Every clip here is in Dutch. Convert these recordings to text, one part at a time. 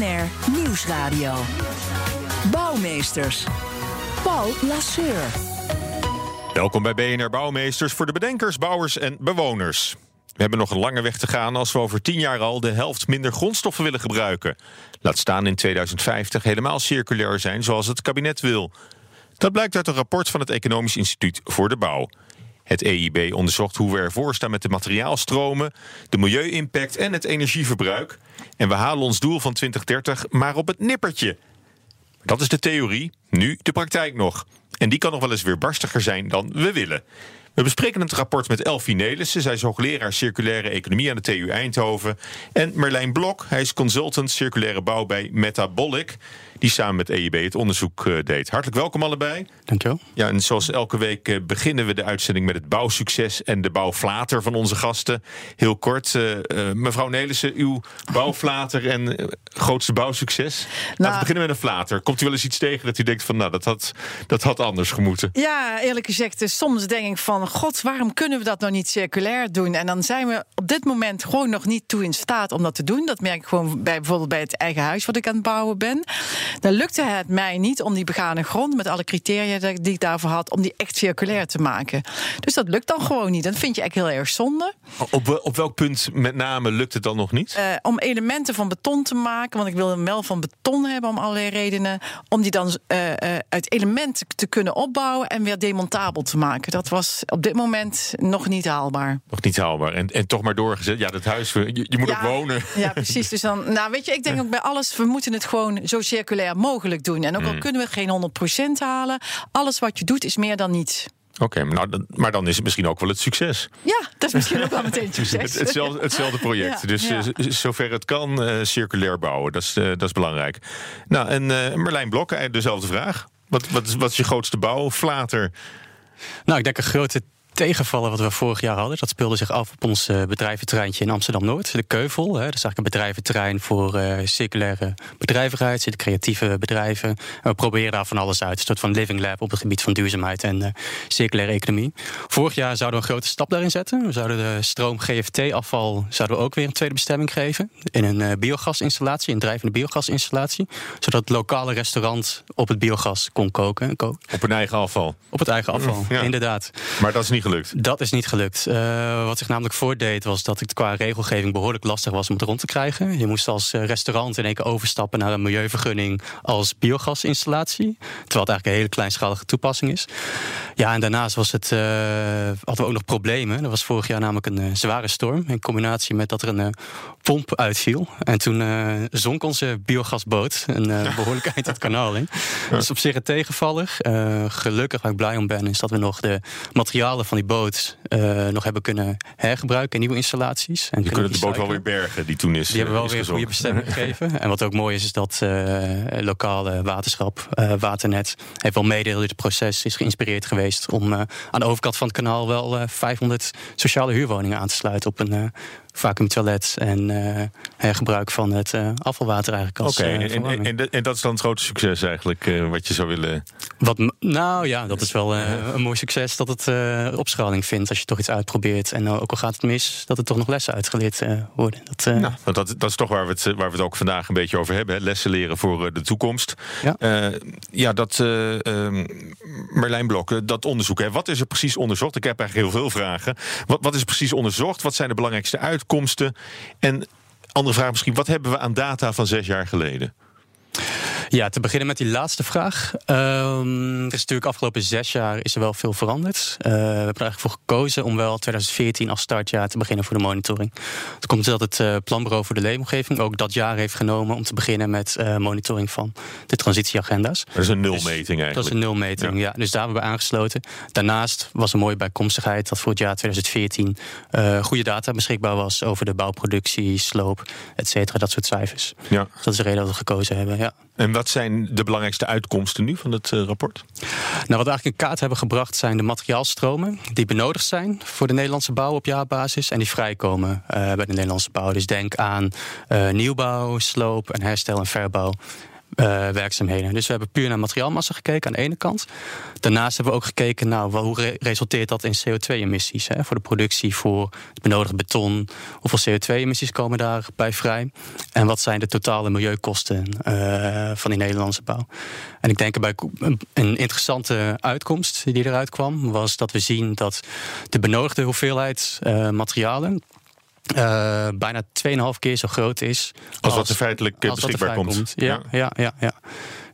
BNR Nieuwsradio. Bouwmeesters. Paul Lasseur. Welkom bij BNR Bouwmeesters voor de bedenkers, bouwers en bewoners. We hebben nog een lange weg te gaan als we over tien jaar al de helft minder grondstoffen willen gebruiken. Laat staan in 2050 helemaal circulair zijn zoals het kabinet wil. Dat blijkt uit een rapport van het Economisch Instituut voor de Bouw. Het EIB onderzocht hoe we ervoor staan met de materiaalstromen, de milieu-impact en het energieverbruik. En we halen ons doel van 2030 maar op het nippertje. Dat is de theorie, nu de praktijk nog. En die kan nog wel eens weer barstiger zijn dan we willen. We bespreken het rapport met Elfie Nelissen. Zij is hoogleraar circulaire economie aan de TU Eindhoven. En Merlijn Blok, hij is consultant circulaire bouw bij Metabolic die samen met EIB het onderzoek uh, deed. Hartelijk welkom allebei. Dankjewel. Ja, en zoals elke week uh, beginnen we de uitzending met het bouwsucces en de bouwflater van onze gasten. Heel kort, uh, mevrouw Nelissen, uw bouwflater en grootste bouwsucces. Nou, Laten we beginnen met een flater. Komt u wel eens iets tegen dat u denkt van, nou, dat had, dat had anders gemoeten? Ja, eerlijk gezegd, dus soms denk ik van, god, waarom kunnen we dat nou niet circulair doen? En dan zijn we op dit moment gewoon nog niet toe in staat om dat te doen. Dat merk ik gewoon bij bijvoorbeeld bij het eigen huis wat ik aan het bouwen ben. Dan lukte het mij niet om die begane grond met alle criteria die ik daarvoor had, om die echt circulair te maken. Dus dat lukt dan gewoon niet. Dat vind je eigenlijk heel erg zonde. Op, op welk punt met name lukt het dan nog niet? Uh, om elementen van beton te maken, want ik wil hem wel van beton hebben om allerlei redenen. Om die dan uh, uh, uit elementen te kunnen opbouwen en weer demontabel te maken. Dat was op dit moment nog niet haalbaar. Nog niet haalbaar. En, en toch maar doorgezet. Ja, dat huis, je, je moet ja, ook wonen. Ja, precies. Dus dan, nou weet je, ik denk ook bij alles, we moeten het gewoon zo circulair mogelijk doen. En ook al mm. kunnen we geen 100% halen, alles wat je doet is meer dan niets. Oké, maar, nou, maar dan is het misschien ook wel het succes. Ja, dat is misschien ook wel meteen het succes. hetzelfde, hetzelfde project. dus ja. uh, zover het kan, uh, circulair bouwen. Dat is, uh, dat is belangrijk. Nou, en Merlijn Blok, dezelfde vraag. Wat, wat, is, wat is je grootste bouw? Flater? Nou, ik denk een grote tegenvallen wat we vorig jaar hadden. Dat speelde zich af op ons uh, bedrijventerreintje in Amsterdam-Noord. De Keuvel, hè, dat is eigenlijk een bedrijventerrein voor uh, circulaire bedrijvigheid. Zitten creatieve bedrijven. En we proberen daar van alles uit. Een soort van living lab op het gebied van duurzaamheid en uh, circulaire economie. Vorig jaar zouden we een grote stap daarin zetten. We zouden de stroom GFT-afval zouden we ook weer een tweede bestemming geven. In een biogasinstallatie, een drijvende biogasinstallatie. Zodat het lokale restaurant op het biogas kon koken. Op een eigen afval? Op het eigen afval, ja. inderdaad. Maar dat is niet gelukt? Dat is niet gelukt. Uh, wat zich namelijk voordeed was dat het qua regelgeving behoorlijk lastig was om het rond te krijgen. Je moest als eh, restaurant in één keer overstappen naar een milieuvergunning als biogasinstallatie. Terwijl het eigenlijk een hele kleinschalige toepassing is. Ja, en daarnaast was het, uh, hadden we ook nog problemen. Er was vorig jaar namelijk een zware storm. In combinatie met dat er een pomp uitviel. En toen zonk onze biogasboot een behoorlijk eind het kanaal in. Dat is op zich een tegenvaller. gelukkig waar ik blij om ben, is dat we nog de materialen van die boot uh, nog hebben kunnen hergebruiken in nieuwe installaties. En je kunt de boot wel weer bergen die toen is. Die hebben wel weer een goede bestemming gegeven. En wat ook mooi is, is dat uh, lokale waterschap, Waternet, heeft wel mede in het proces is geïnspireerd geweest om aan de overkant van het kanaal wel 500 sociale huurwoningen aan te sluiten op een vacuumtoilet en uh, hergebruik van het uh, afvalwater eigenlijk als Oké, okay, uh, en, en, en, dat is dan het grote succes eigenlijk wat je zou willen... Wat, nou ja, dat is wel een mooi succes dat het opschaling vindt als je toch iets uitprobeert. En ook al gaat het mis, dat er toch nog lessen uitgeleerd worden. Dat, nou, dat, dat is toch waar we, het, waar we het ook vandaag een beetje over hebben. Hè? Lessen leren voor de toekomst. Ja, ja dat ehm, Merlijn Blok, dat onderzoek. Hè? Wat is er precies onderzocht? Ik heb eigenlijk heel veel vragen. Wat, wat is precies onderzocht? Wat zijn de belangrijkste uit uitkomsten? En andere vraag misschien, wat hebben we aan data van zes jaar geleden? Ja, te beginnen met die laatste vraag. Um, er is natuurlijk afgelopen zes jaar is er wel veel veranderd. Uh, we hebben er eigenlijk voor gekozen om wel 2014 als startjaar te beginnen voor de monitoring. Het komt dat het uh, Planbureau voor de Leefomgeving ook dat jaar heeft genomen om te beginnen met uh, monitoring van de transitieagenda's. Dat is een nulmeting dus, eigenlijk. Dat is een nulmeting, ja. ja. Dus daar hebben we aangesloten. Daarnaast was een mooie bijkomstigheid dat voor het jaar 2014 goede data beschikbaar was over de bouwproductie, sloop, et cetera, dat soort cijfers. Ja. Dat is de reden dat we gekozen hebben, ja. En wat zijn de belangrijkste uitkomsten nu van het rapport? Nou, wat we eigenlijk in kaart hebben gebracht zijn de materiaalstromen die benodigd zijn voor de Nederlandse bouw op jaarbasis en die vrijkomen bij de Nederlandse bouw. Dus denk aan nieuwbouw, sloop en herstel en verbouw. Uh, werkzaamheden. Dus we hebben puur naar materiaalmassa gekeken aan de ene kant. Daarnaast hebben we ook gekeken nou, hoe resulteert dat in CO2-emissies. Voor de productie, voor het benodigde beton. Hoeveel CO2-emissies komen daarbij vrij? En wat zijn de totale milieukosten uh, van die Nederlandse bouw? En ik denk bij een interessante uitkomst die eruit kwam, was dat we zien dat de benodigde hoeveelheid uh, materialen uh, bijna 2,5 keer zo groot is. Als, als wat er feitelijk als beschikbaar komt. komt. Ja, ja, ja. ja,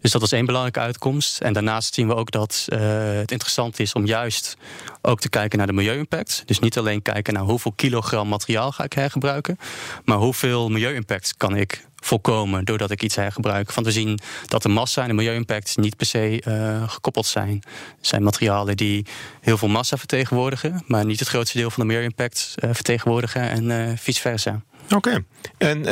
Dus dat is één belangrijke uitkomst. En daarnaast zien we ook dat uh, het interessant is om juist ook te kijken naar de milieu-impact. Dus niet alleen kijken naar hoeveel kilogram materiaal ga ik hergebruiken, maar hoeveel milieu-impact kan ik voorkomen doordat ik iets hergebruik. Want we zien dat de massa en de milieu-impact niet per se uh, gekoppeld zijn. Er zijn materialen die heel veel massa vertegenwoordigen, maar niet het grootste deel van de milieu-impact uh, vertegenwoordigen en uh, vice versa. Oké. Okay. En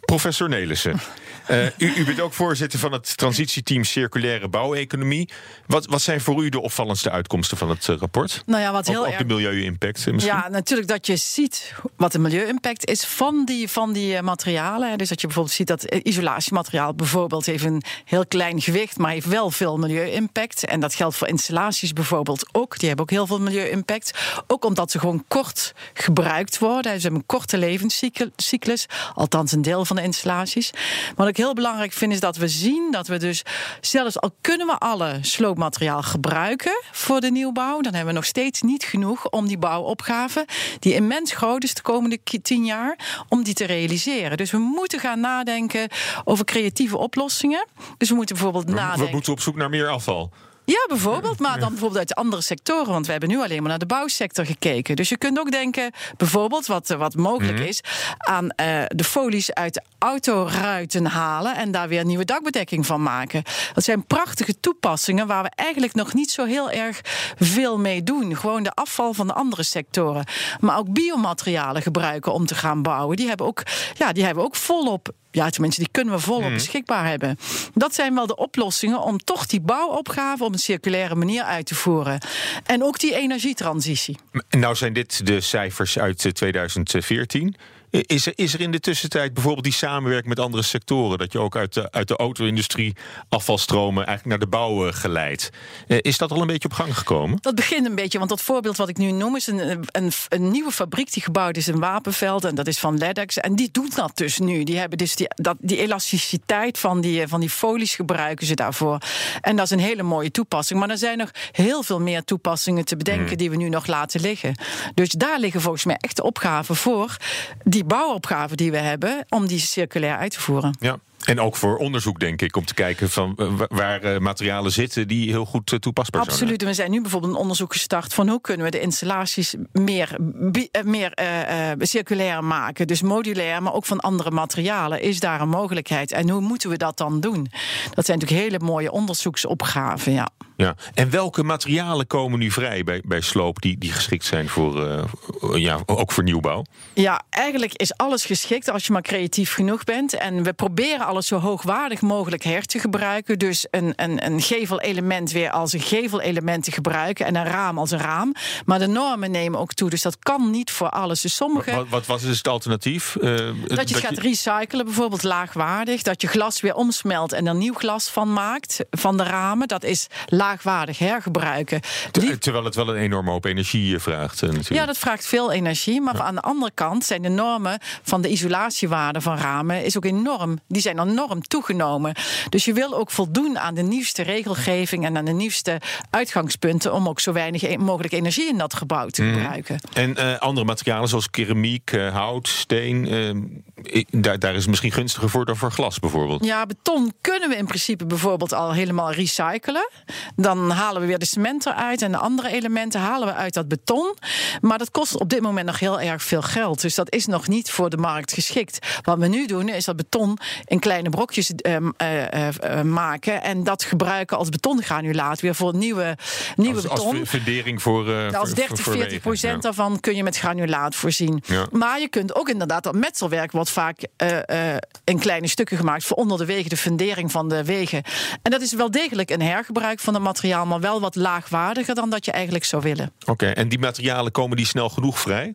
professor Nelissen. Uh, u, u, bent ook voorzitter van het transitieteam Circulaire Bouweconomie. Wat, wat zijn voor u de opvallendste uitkomsten van het uh, rapport? Nou ja, wat heel op, op de milieu-impact misschien? Ja, natuurlijk dat je ziet wat de milieu-impact is van die, van die materialen. Dus dat je bijvoorbeeld ziet dat isolatiemateriaal bijvoorbeeld heeft een heel klein gewicht, maar heeft wel veel milieu-impact. En dat geldt voor installaties bijvoorbeeld ook. Die hebben ook heel veel milieu-impact. Ook omdat ze gewoon kort gebruikt worden. Ze hebben een korte levenscyclus, althans een deel van de installaties. Maar heel belangrijk vind is dat we zien dat we dus, zelfs al kunnen we alle sloopmateriaal gebruiken voor de nieuwbouw, dan hebben we nog steeds niet genoeg om die bouwopgave, die immens groot is de komende tien jaar, om die te realiseren. Dus we moeten gaan nadenken over creatieve oplossingen. Dus we moeten bijvoorbeeld nadenken. We moeten op zoek naar meer afval. Ja, bijvoorbeeld. Maar dan bijvoorbeeld uit andere sectoren. Want we hebben nu alleen maar naar de bouwsector gekeken. Dus je kunt ook denken, bijvoorbeeld, wat, wat mogelijk mhm. is, aan uh, de folies uit autoruiten halen en daar weer nieuwe dakbedekking van maken. Dat zijn prachtige toepassingen waar we eigenlijk nog niet zo heel erg veel mee doen. Gewoon de afval van de andere sectoren. Maar ook biomaterialen gebruiken om te gaan bouwen. Die hebben ook, ja, die hebben ook volop ja, tenminste, die kunnen we volop mhm. beschikbaar hebben. Dat zijn wel de oplossingen om toch die bouwopgave op een circulaire manier uit te voeren. En ook die energietransitie. Nou zijn dit de cijfers uit 2014. Eh, is er, is er in de tussentijd bijvoorbeeld die samenwerking met andere sectoren? Dat je ook uit de, uit de auto-industrie afvalstromen eigenlijk naar de bouw uh, geleidt. Uh, is dat al een beetje op gang gekomen? Dat begint een beetje, want dat voorbeeld wat ik nu noem is een, een, een nieuwe fabriek die gebouwd is in Wapenveld. En dat is van Ledex. En die doet dat dus nu. Die hebben dus die, dat, die elasticiteit van die, van die folies gebruiken ze daarvoor. En dat is een hele mooie toepassing. Maar er zijn nog heel veel meer toepassingen te bedenken hmm. die we nu nog laten liggen. Dus daar liggen volgens mij echt opgaven voor. Die die bouwopgave die we hebben, om die circulair uit te voeren. Ja. En ook voor onderzoek, denk ik, om te kijken van eh, waar eh, materialen zitten die heel goed eh, toepasbaar zijn. Absoluut. We zijn nu bijvoorbeeld een onderzoek gestart van hoe kunnen we de installaties meer, meer uh, circulair maken. Dus modulair, maar ook van andere materialen. Is daar een mogelijkheid? En hoe moeten we dat dan doen? Dat zijn natuurlijk hele mooie onderzoeksopgaven. Ja. Ja. En welke materialen komen nu vrij bij, bij sloop die, die geschikt zijn voor, uh, ja, ook voor nieuwbouw? Ja, eigenlijk is alles geschikt als je maar creatief genoeg bent. En we proberen alles zo hoogwaardig mogelijk her te gebruiken. Dus een, een, een gevelelement weer als een gevelelement te gebruiken en een raam als een raam. Maar de normen nemen ook toe, dus dat kan niet voor alles. Dus sommige... wat, wat was dus het alternatief? Uh, dat je het gaat recyclen, bijvoorbeeld laagwaardig. Dat je glas weer omsmelt en er nieuw glas van maakt van de ramen. Dat is laagwaardig laagwaardig hergebruiken. Terwijl het wel een enorme hoop energie eh, vraagt. Eh, natuurlijk. Ja, dat vraagt veel energie. Maar aan de andere kant zijn de normen van de isolatiewaarde van ramen is ook enorm. Die zijn enorm toegenomen. Dus je wil ook voldoen aan de nieuwste regelgeving en aan de nieuwste uitgangspunten om ook zo weinig e- mogelijk energie in dat gebouw te mhm. gebruiken. En uh, andere materialen zoals keramiek, hout, steen, daar, daar is het misschien gunstiger voor dan voor glas bijvoorbeeld. Ja, beton kunnen we in principe bijvoorbeeld al helemaal recyclen. Dan halen we weer de cement eruit en de andere elementen halen we uit dat beton. Maar dat kost op dit moment nog heel erg veel geld. Dus dat is nog niet voor de markt geschikt. Wat we nu doen is dat beton in kleine brokjes uh, uh, maken en dat gebruiken als betongranulaat weer voor nieuwe, nieuwe als, beton. Als verdering voor. als 30, 40 procent daarvan kun je met granulaat voorzien. Maar je kunt ook inderdaad dat metselwerk wat vaak in kleine stukken gemaakt voor onder de wegen, de fundering van de wegen. En dat is wel degelijk een hergebruik van het materiaal, maar wel wat laagwaardiger dan dat je eigenlijk zou willen. Oké, en die materialen komen die snel genoeg vrij?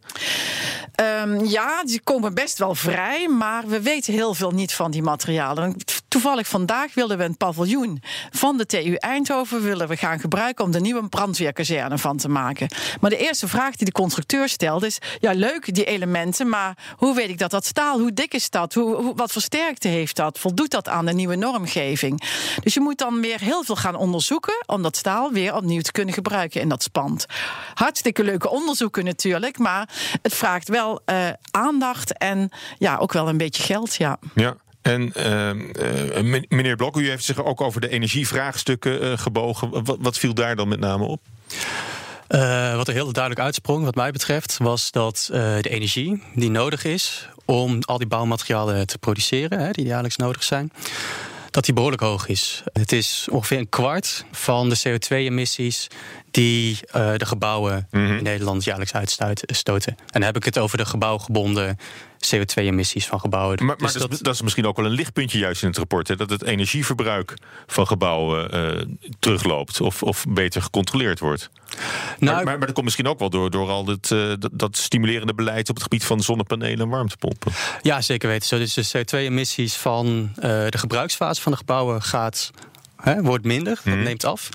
Um, ja, die komen best wel vrij, maar we weten heel veel niet van die materialen. Toevallig vandaag wilden we een paviljoen van de TU Eindhoven willen we gaan gebruiken om de nieuwe brandweerkazerne van te maken. Maar de eerste vraag die de constructeur stelde is: ja, leuk die elementen, maar hoe weet ik dat dat staal? Hoe dik is dat? Wat voor sterkte heeft dat? Voldoet dat aan de nieuwe normgeving? Dus je moet dan weer heel veel gaan onderzoeken om dat staal weer opnieuw te kunnen gebruiken in dat spand. Hartstikke leuke onderzoeken natuurlijk, maar het vraagt wel uh, aandacht en ja, ook wel een beetje geld. Ja. Ja. En uh, meneer Blok, u heeft zich ook over de energievraagstukken uh, gebogen. Wat, wat, viel daar dan met name op? Uh, wat er heel duidelijk uitsprong, wat mij betreft, was dat de energie die nodig is om al die bouwmaterialen te produceren, hè, die jaarlijks nodig zijn, dat die behoorlijk hoog is. Het is ongeveer een kwart van de CO2-emissies die uh, de gebouwen mm -hmm. in Nederland jaarlijks uitstoten. En dan heb ik het over de gebouwgebonden CO2-emissies van gebouwen. Maar, maar dus dat, dat, is misschien ook wel een lichtpuntje juist in het rapport. Hè, dat het energieverbruik van gebouwen uh, terugloopt of, of beter gecontroleerd wordt. Nou, maar, maar, maar, dat komt misschien ook wel door, door al dit, uh, dat, dat, stimulerende beleid op het gebied van zonnepanelen en warmtepompen. Ja, zeker weten. Zo, dus de CO2-emissies van uh, de gebruiksfase van de gebouwen gaat Hè, wordt minder, dat mhm. neemt af.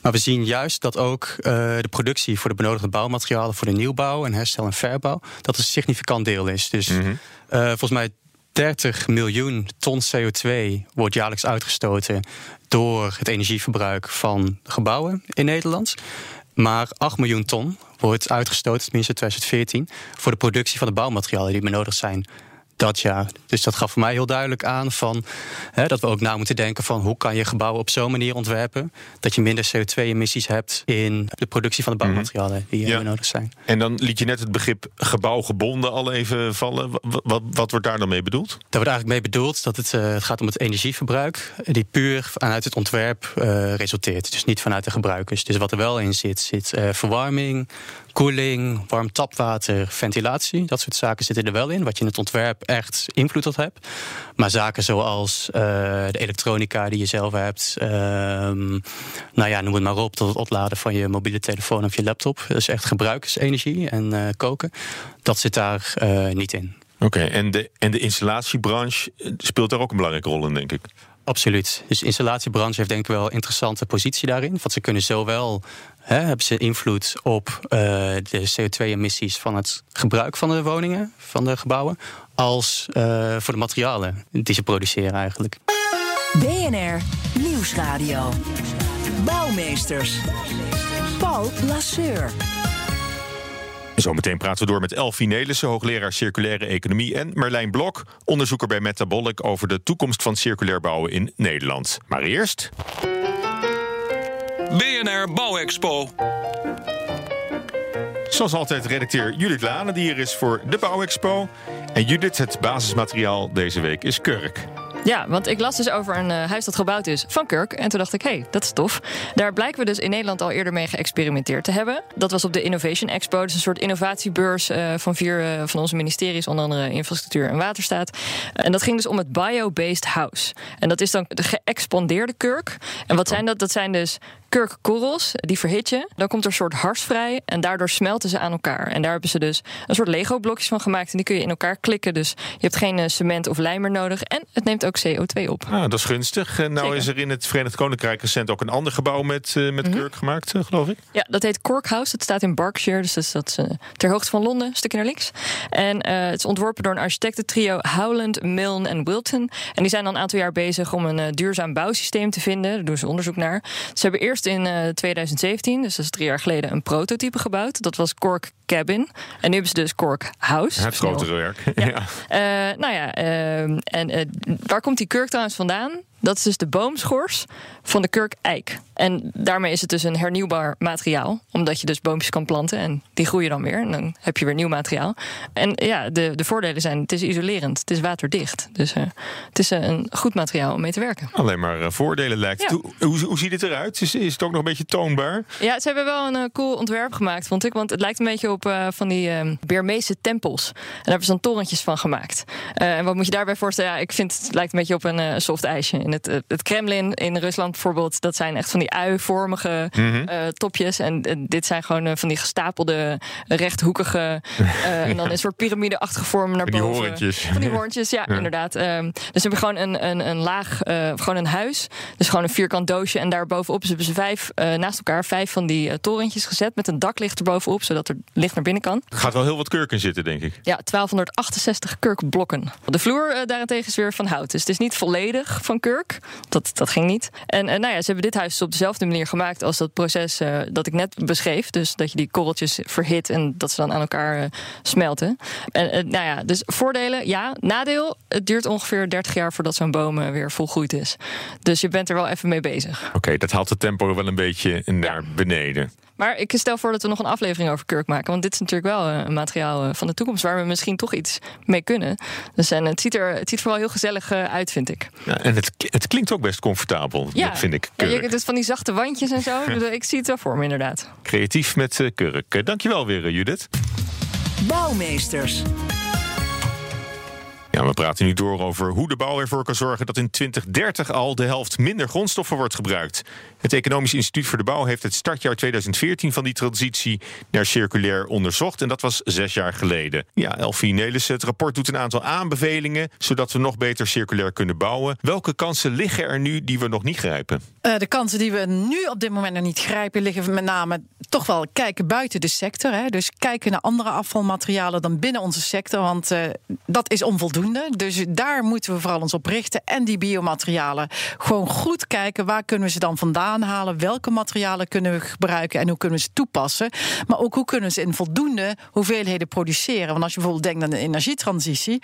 Maar we zien juist dat ook uh, de productie voor de benodigde bouwmaterialen voor de nieuwbouw en herstel en verbouw, dat een significant deel is. Dus mm -hmm. uh, volgens mij 30 miljoen ton CO2 wordt jaarlijks uitgestoten door het energieverbruik van gebouwen in Nederland. Maar 8 miljoen ton wordt uitgestoten, tenminste in 2014, voor de productie van de bouwmaterialen die benodigd zijn dat jaar. Dus dat gaf voor mij heel duidelijk aan van, hè, dat we ook na moeten denken van hoe kan je gebouwen op zo'n manier ontwerpen dat je minder CO2-emissies hebt in de productie van de mhm. bouwmaterialen die ja. nodig zijn. En dan liet je net het begrip gebouwgebonden al even vallen. Wat, wat, wordt daar dan mee bedoeld? Daar wordt eigenlijk mee bedoeld dat het, uh, het gaat om het energieverbruik die puur vanuit het ontwerp uh, resulteert. Dus niet vanuit de gebruikers. Dus wat er wel in zit, zit uh, verwarming, koeling, warm tapwater, ventilatie. Dat soort zaken zitten er wel in, wat je in het ontwerp echt invloed op hebt. Maar zaken zoals uh, de elektronica die je zelf hebt, uh, nou ja, noem het maar op, tot het opladen van je mobiele telefoon of je laptop. Is echt gebruikersenergie en uh, koken. Dat zit daar uh, niet in. Oké, en, de, en de installatiebranche speelt daar ook een belangrijke rol in, denk ik. Absoluut. Dus de installatiebranche heeft denk ik wel een interessante positie daarin. Want ze kunnen zowel hè, hebben ze invloed op uh, de CO2-emissies van het gebruik van de woningen, van de gebouwen, als uh, voor de materialen die ze produceren eigenlijk. BNR Nieuwsradio. Bouwmeesters. Paul Lasseur. Zometeen praten we door met Elfie Nelissen, hoogleraar circulaire economie, en Marlijn Blok, onderzoeker bij Metabolic over de toekomst van circulair bouwen in Nederland. Maar eerst. BNR Bouwexpo. Zoals altijd redacteur Judith Lane, die hier is voor de Bouwexpo. En Judith, het basismateriaal deze week is kurk. Ja, want ik las dus over een uh, huis dat gebouwd is van Kurk. En toen dacht ik, hé, hey, dat is tof. Daar blijken we dus in Nederland al eerder mee geëxperimenteerd te hebben. Dat was op de Innovation Expo. Dus een soort innovatiebeurs uh, van vier uh, van onze ministeries. Onder andere infrastructuur en waterstaat. En dat ging dus om het bio-based house. En dat is dan de geëxpandeerde kurk. En wat zijn dat? Dat zijn dus kurkkorrels, die verhit je. Dan komt er een soort hars vrij en daardoor smelten ze aan elkaar. En daar hebben ze dus een soort Lego-blokjes van gemaakt. En die kun je in elkaar klikken. Dus je hebt geen uh, cement of lijm meer nodig. En het neemt ook CO2 op. Ah, dat is gunstig. En nou is er in het Verenigd Koninkrijk recent ook een ander gebouw met, uh, met mm -hmm. kurk gemaakt, uh, geloof ik. Ja, dat heet Cork House. Dat staat in Berkshire. Dus dat is, dat is ter hoogte van Londen, een stukje naar links. En het is ontworpen door een architectentrio Howland, Milne en Wilton. En die zijn al een aantal jaar bezig om een duurzaam bouwsysteem te vinden. Daar doen ze onderzoek naar. Ze hebben eerst in uh, 2017, dus dat is drie jaar geleden, een prototype gebouwd. Dat was Cork Cabin. En nu hebben ze dus Cork House. Het grotere werk. Ja. ja. Uh, nou ja, uh, en uh, waar komt die kurk trouwens vandaan? Dat is dus de boomschors van de kurk-eik. En daarmee is het dus een hernieuwbaar materiaal. Omdat je dus boompjes kan planten en die groeien dan weer. En dan heb je weer nieuw materiaal. En ja, de, de voordelen zijn: het is isolerend, het is waterdicht. Dus uh, het is uh, een goed materiaal om mee te werken. Alleen maar uh, voordelen lijkt. Ja. Hoe, hoe, hoe ziet het eruit? Is, is het ook nog een beetje toonbaar? Ja, ze hebben wel een cool ontwerp gemaakt, vond ik. Want het lijkt een beetje op van die uh, Birmeese tempels. En daar hebben ze dan torentjes van gemaakt. en wat moet je daarbij voorstellen? Ja, ik vind het lijkt een beetje op een soft ijsje. In het, het Kremlin in Rusland bijvoorbeeld, dat zijn echt van die ui-vormige mm -hmm. topjes. En dit zijn gewoon van die gestapelde, rechthoekige. en dan een soort piramideachtige vorm naar van boven. Die hoorntjes. Van die hoorntjes, ja, ja. inderdaad. Um, dus ze hebben gewoon een, een, een laag, uh, gewoon een huis. Dus gewoon een vierkant doosje. En daarbovenop hebben ze vijf, uh, naast elkaar vijf van die uh, torentjes gezet. Met een daklicht erbovenop, zodat er licht naar binnen kan. Er gaat wel heel wat kurk in zitten, denk ik. Ja, 1268 kurkblokken. De vloer daarentegen is weer van hout. Dus het is niet volledig van kurk. Dat, dat ging niet. En nou ja, ze hebben dit huis op dezelfde manier gemaakt als dat proces dat ik net beschreef. Dus dat je die korreltjes verhit en dat ze dan aan elkaar smelten. En nou ja, dus voordelen, ja. Nadeel, het duurt ongeveer 30 jaar voordat zo'n boom weer volgroeid is. Dus je bent er wel even mee bezig. Oké, okay, dat haalt het tempo wel een beetje naar ja. beneden. Maar ik stel voor dat we nog een aflevering over kurk maken. Want dit is natuurlijk wel een materiaal van de toekomst waar we misschien toch iets mee kunnen. Dus en het ziet er het ziet vooral heel gezellig uit, vind ik. Ja, en het, het klinkt ook best comfortabel, ja. vind ik. Kurk. Ja, je, dus van die zachte wandjes en zo. ik zie het wel voor me, inderdaad. Creatief met uh, kurk. Dankjewel weer, Judith. Bouwmeesters. We praten nu door over hoe de bouw ervoor kan zorgen dat in 2030 al de helft minder grondstoffen wordt gebruikt. Het Economisch Instituut voor de Bouw heeft het startjaar 2014 van die transitie naar circulair onderzocht. En dat was zes jaar geleden. Ja, Elfie Nelissen, het rapport doet een aantal aanbevelingen zodat we nog beter circulair kunnen bouwen. Welke kansen liggen er nu die we nog niet grijpen? Uh, de kansen die we nu op dit moment nog niet grijpen, liggen met name toch wel kijken buiten de sector. Hè? Dus kijken naar andere afvalmaterialen dan binnen onze sector. Want uh, dat is onvoldoende. Dus daar moeten we vooral ons op richten. En die biomaterialen. Gewoon goed kijken waar kunnen we ze dan vandaan halen. Welke materialen kunnen we gebruiken en hoe kunnen we ze toepassen. Maar ook hoe kunnen we ze in voldoende hoeveelheden produceren. Want als je bijvoorbeeld denkt aan de energietransitie.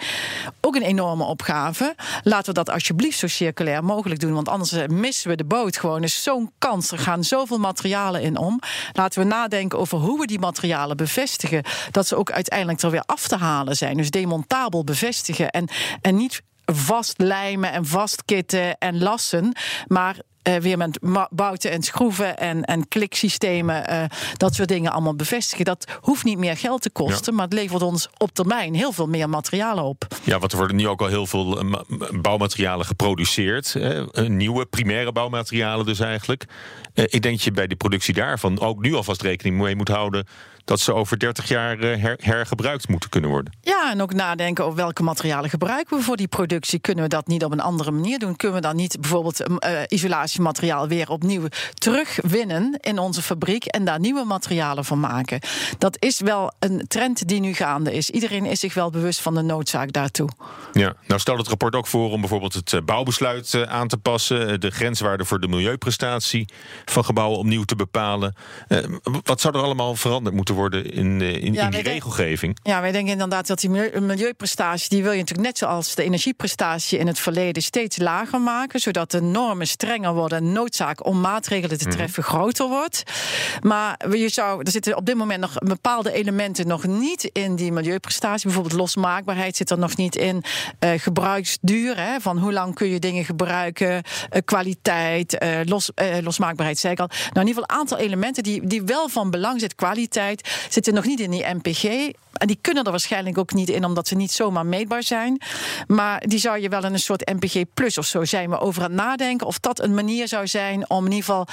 Ook een enorme opgave. Laten we dat alsjeblieft zo circulair mogelijk doen. Want anders missen we de boot gewoon. is zo'n kans. Er gaan zoveel materialen in om. Laten we nadenken over hoe we die materialen bevestigen. Dat ze ook uiteindelijk er weer af te halen zijn. Dus demontabel bevestigen. En, en niet vastlijmen en vastkitten en lassen, maar uh, weer met bouten en schroeven en, en kliksystemen, uh, dat soort dingen allemaal bevestigen. Dat hoeft niet meer geld te kosten, ja. maar het levert ons op termijn heel veel meer materialen op. Ja, want er worden nu ook al heel veel uh, bouwmaterialen geproduceerd. nieuwe primaire bouwmaterialen dus eigenlijk. ik denk dat je bij de productie daarvan ook nu alvast rekening mee moet houden dat ze over 30 jaar her, hergebruikt moeten kunnen worden. Ja, en ook nadenken over welke materialen gebruiken we voor die productie. Kunnen we dat niet op een andere manier doen? Kunnen we dan niet bijvoorbeeld uh, isolatiemateriaal weer opnieuw terugwinnen in onze fabriek en daar nieuwe materialen van maken? Dat is wel een trend die nu gaande is. Iedereen is zich wel bewust van de noodzaak daartoe. Ja, nou stelt het rapport ook voor om bijvoorbeeld het bouwbesluit aan te passen, de grenswaarde voor de milieuprestatie van gebouwen opnieuw te bepalen. Uh, wat zou er allemaal veranderd moeten worden in, in, ja, in die regelgeving? Ja, wij denken inderdaad dat die milieu, milieuprestatie, die wil je natuurlijk net zoals de energieprestatie in het verleden steeds lager maken, zodat de normen strenger worden en noodzaak om maatregelen te treffen mm. groter wordt. Maar je zou, er zitten op dit moment nog bepaalde elementen nog niet in die milieuprestatie. Bijvoorbeeld losmaakbaarheid zit er nog niet in. Uh, gebruiksduur, hè, van hoe lang kun je dingen gebruiken, uh, kwaliteit, uh, los, losmaakbaarheid, zei ik al. Nou, in ieder geval een aantal elementen die, die wel van belang zijn. Kwaliteit zitten nog niet in die MPG. En die kunnen er waarschijnlijk ook niet in, omdat ze niet zomaar meetbaar zijn. Maar die zou je wel in een soort MPG Plus of zo zijn we over aan het nadenken. Of dat een manier zou zijn om in ieder geval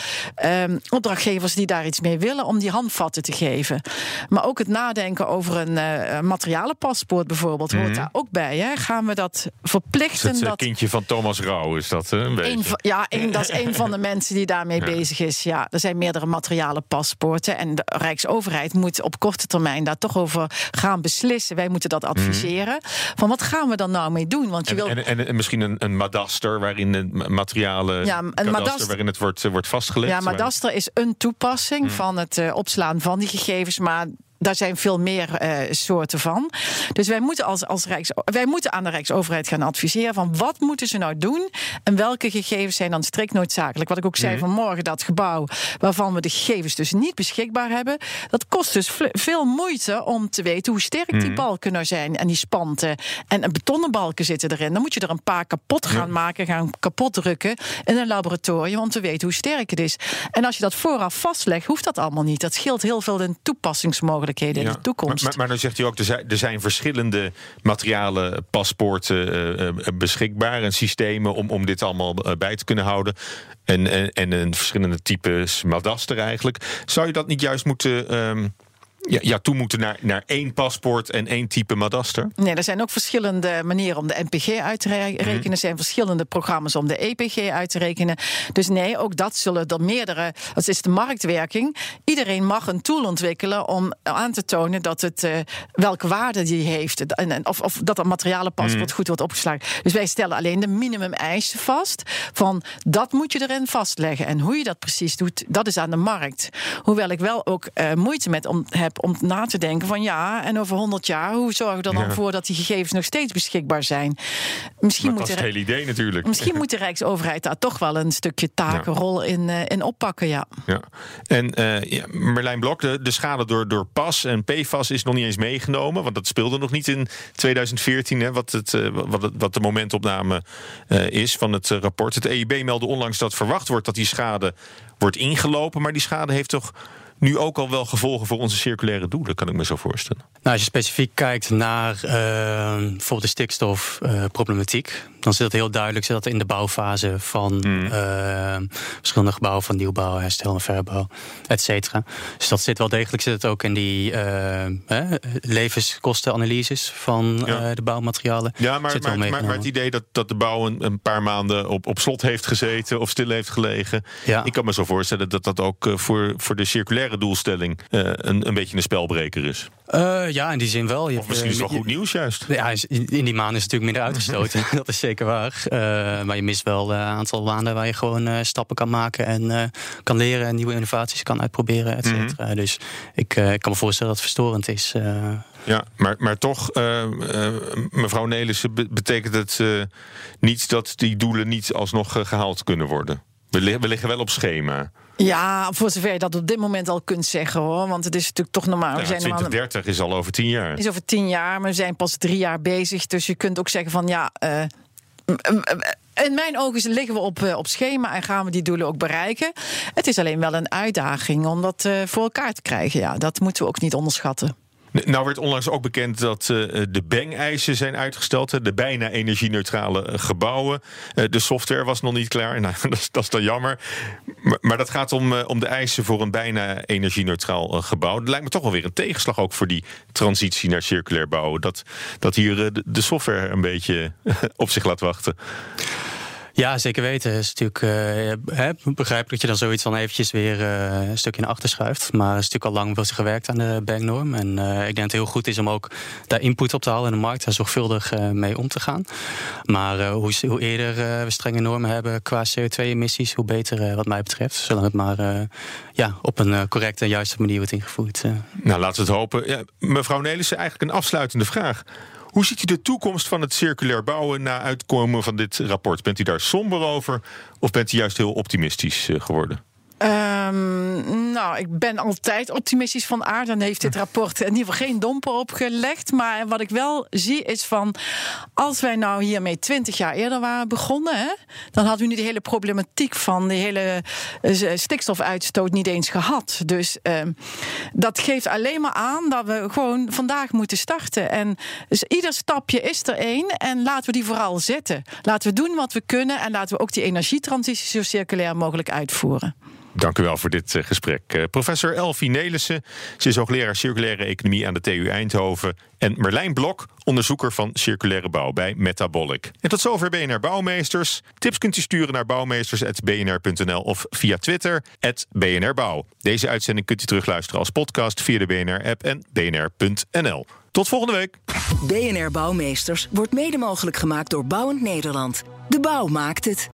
um, opdrachtgevers die daar iets mee willen, om die handvatten te geven. Maar ook het nadenken over een uh, materialenpaspoort bijvoorbeeld, hoort mm -hmm. daar ook bij. Hè? Gaan we dat verplichten? Het dat kindje van Thomas Rauw is dat een beetje. Een van, ja, een, dat is een van de mensen die daarmee ja. bezig is. Ja, er zijn meerdere materialenpaspoorten. En de Rijksoverheid moet op korte termijn daar toch over gaan beslissen. Wij moeten dat adviseren. Mm -hmm. Van wat gaan we dan nou mee doen? Want je en, wil... en, en, en misschien een, een madaster waarin de materialen. Ja, een madaster waarin het wordt, wordt vastgelegd. Ja, madaster is een toepassing mm. van het uh, opslaan van die gegevens. Maar daar zijn veel meer uh, soorten van. Dus wij moeten, als, als Rijks, wij moeten aan de Rijksoverheid gaan adviseren van wat moeten ze nou doen en welke gegevens zijn dan strikt noodzakelijk. Wat ik ook zei mm vanmorgen, dat gebouw waarvan we de gegevens dus niet beschikbaar hebben, dat kost dus veel moeite om te weten hoe sterk die mhm. balken nou zijn en die spanten. En betonnen balken zitten erin. Dan moet je er een paar kapot gaan maken, gaan kapot drukken in een laboratorium om te weten hoe sterk het is. En als je dat vooraf vastlegt, hoeft dat allemaal niet. Dat scheelt heel veel in toepassingsmogelijkheden in de toekomst. Maar, maar, dan zegt u ook, er zijn, er zijn verschillende materialen, paspoorten uh, beschikbaar en systemen om, om dit allemaal bij te kunnen houden. En, en, en een verschillende types madaster eigenlijk. Zou je dat niet juist moeten. Um, ja, ja, toe moeten naar, naar één paspoort en één type madaster? Nee, er zijn ook verschillende manieren om de NPG uit te rekenen. Mhm. Er zijn verschillende programma's om de EPG uit te rekenen. Dus nee, ook dat zullen er meerdere. Dat is de marktwerking. Iedereen mag een tool ontwikkelen om aan te tonen dat het uh, welke waarde die heeft. En, of, of dat het materialenpaspoort mm goed wordt opgeslagen. Dus wij stellen alleen de minimum eisen vast. Van dat moet je erin vastleggen. En hoe je dat precies doet, dat is aan de markt. Hoewel ik wel ook uh, moeite met om heb om na te denken van ja, en over 100 jaar, hoe zorgen we er dan voor dat die gegevens nog steeds beschikbaar zijn? Misschien moet dat is het hele idee natuurlijk. Misschien moet de Rijksoverheid daar toch wel een stukje takenrol in, uh, in oppakken, ja. ja. En uh, ja, Merlijn Blok, de, de schade door, door PAS en PFAS is nog niet eens meegenomen, want dat speelde nog niet in 2014, hè, wat, het, uh, wat, het, wat de momentopname is van het rapport. Het EIB meldde onlangs dat verwacht wordt dat die schade wordt ingelopen, maar die schade heeft toch nu ook al wel gevolgen voor onze circulaire doelen, kan ik me zo voorstellen. Nou, als je specifiek kijkt naar uh, bijvoorbeeld de stikstofproblematiek, dan zit het heel duidelijk zit dat in de bouwfase van hmm. uh, verschillende gebouwen, van nieuwbouw, herstel en verbouw, et cetera. Dus dat zit wel degelijk zit het ook in die uh, levenskostenanalyses van de bouwmaterialen. Ja, maar, maar, maar, maar, het idee dat, dat de bouw een, een, paar maanden op, op slot heeft gezeten of stil heeft gelegen, ja. ik kan me zo voorstellen dat dat ook voor, voor de circulaire doelstelling een, een beetje een spelbreker is. Uh, ja, in die zin wel. Je of misschien is het wel goed nieuws juist. Ja, in die maanden is het natuurlijk minder uitgestoten. dat is zeker waar. Uh, maar je mist wel een aantal maanden waar je gewoon uh, stappen kan maken en kan leren en nieuwe innovaties kan uitproberen, et mhm. cetera. Dus ik, ik kan me voorstellen dat het verstorend is. Ja, maar, maar toch, mevrouw Nelissen, betekent het niet dat die doelen niet alsnog gehaald kunnen worden? We, we liggen wel op schema. Ja, voor zover je dat op dit moment al kunt zeggen hoor. Want het is natuurlijk toch normaal. Ja, 2030 is al over tien jaar. Is over tien jaar, maar we zijn pas drie jaar bezig. Dus je kunt ook zeggen van ja. Uh, in mijn ogen liggen we op, eh, op schema en gaan we die doelen ook bereiken. Het is alleen wel een uitdaging om dat uh, voor elkaar te krijgen. Ja, dat moeten we ook niet onderschatten. Nou werd onlangs ook bekend dat uh, de Bang-eisen zijn uitgesteld. De bijna energie-neutrale eh, gebouwen. Uh, de software was nog niet klaar. Nou, dat, is, dan jammer. Maar, dat gaat om, om de eisen voor een bijna energie-neutraal gebouw. Dat lijkt me toch wel weer een tegenslag ook voor die transitie naar circulair bouwen. Dat, dat hier de software een beetje op zich laat wachten. Ja, zeker weten. Het is natuurlijk uh, begrijpelijk dat je dan zoiets van eventjes weer uh, een stukje naar achter schuift. Maar het is natuurlijk al lang veel gewerkt aan de banknorm. En ik denk dat het heel goed is om ook daar input op te halen in de markt. Daar zorgvuldig mee om te gaan. Maar hoe, hoe, eerder we strenge normen hebben qua CO2-emissies, hoe beter wat mij betreft. Zullen het maar ja, op een correcte en juiste manier wordt ingevoerd. Nou, laten we het hopen. Ja, mevrouw Nelissen, eigenlijk een afsluitende vraag. Hoe ziet u de toekomst van het circulair bouwen na uitkomen van dit rapport? Bent u daar somber over of bent u juist heel optimistisch eh, geworden? Um, nou, ik ben altijd optimistisch van aard. En heeft dit rapport in ieder geval geen domper opgelegd. Maar wat ik wel zie is van... als wij nou hiermee twintig jaar eerder waren begonnen... Hè, dan hadden we nu de hele problematiek van... de hele uh, stikstofuitstoot niet eens gehad. Dus uh, dat geeft alleen maar aan dat we gewoon vandaag moeten starten. En dus ieder stapje is er één. En laten we die vooral zetten. Laten we doen wat we kunnen. En laten we ook die energietransitie zo circulair mogelijk uitvoeren. Dank u wel voor dit eh, gesprek. Eh, professor Elfie Nelissen, ze is hoogleraar circulaire economie aan de TU Eindhoven. En Merlijn Blok, onderzoeker van circulaire bouw bij Metabolic. En tot zover BNR Bouwmeesters. Tips kunt u sturen naar bouwmeesters.bnr.nl of via Twitter, @bnrbouw. Deze uitzending kunt u terugluisteren als podcast via de BNR-app en bnr.nl. Tot volgende week. BNR Bouwmeesters wordt mede mogelijk gemaakt door Bouwend Nederland. De bouw maakt het.